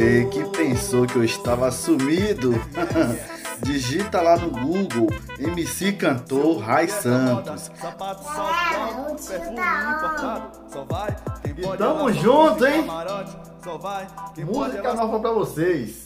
E que pensou que eu estava sumido? Digita lá no Google MC Cantor Rai Santos. E tamo junto, hein? Música nova pra vocês.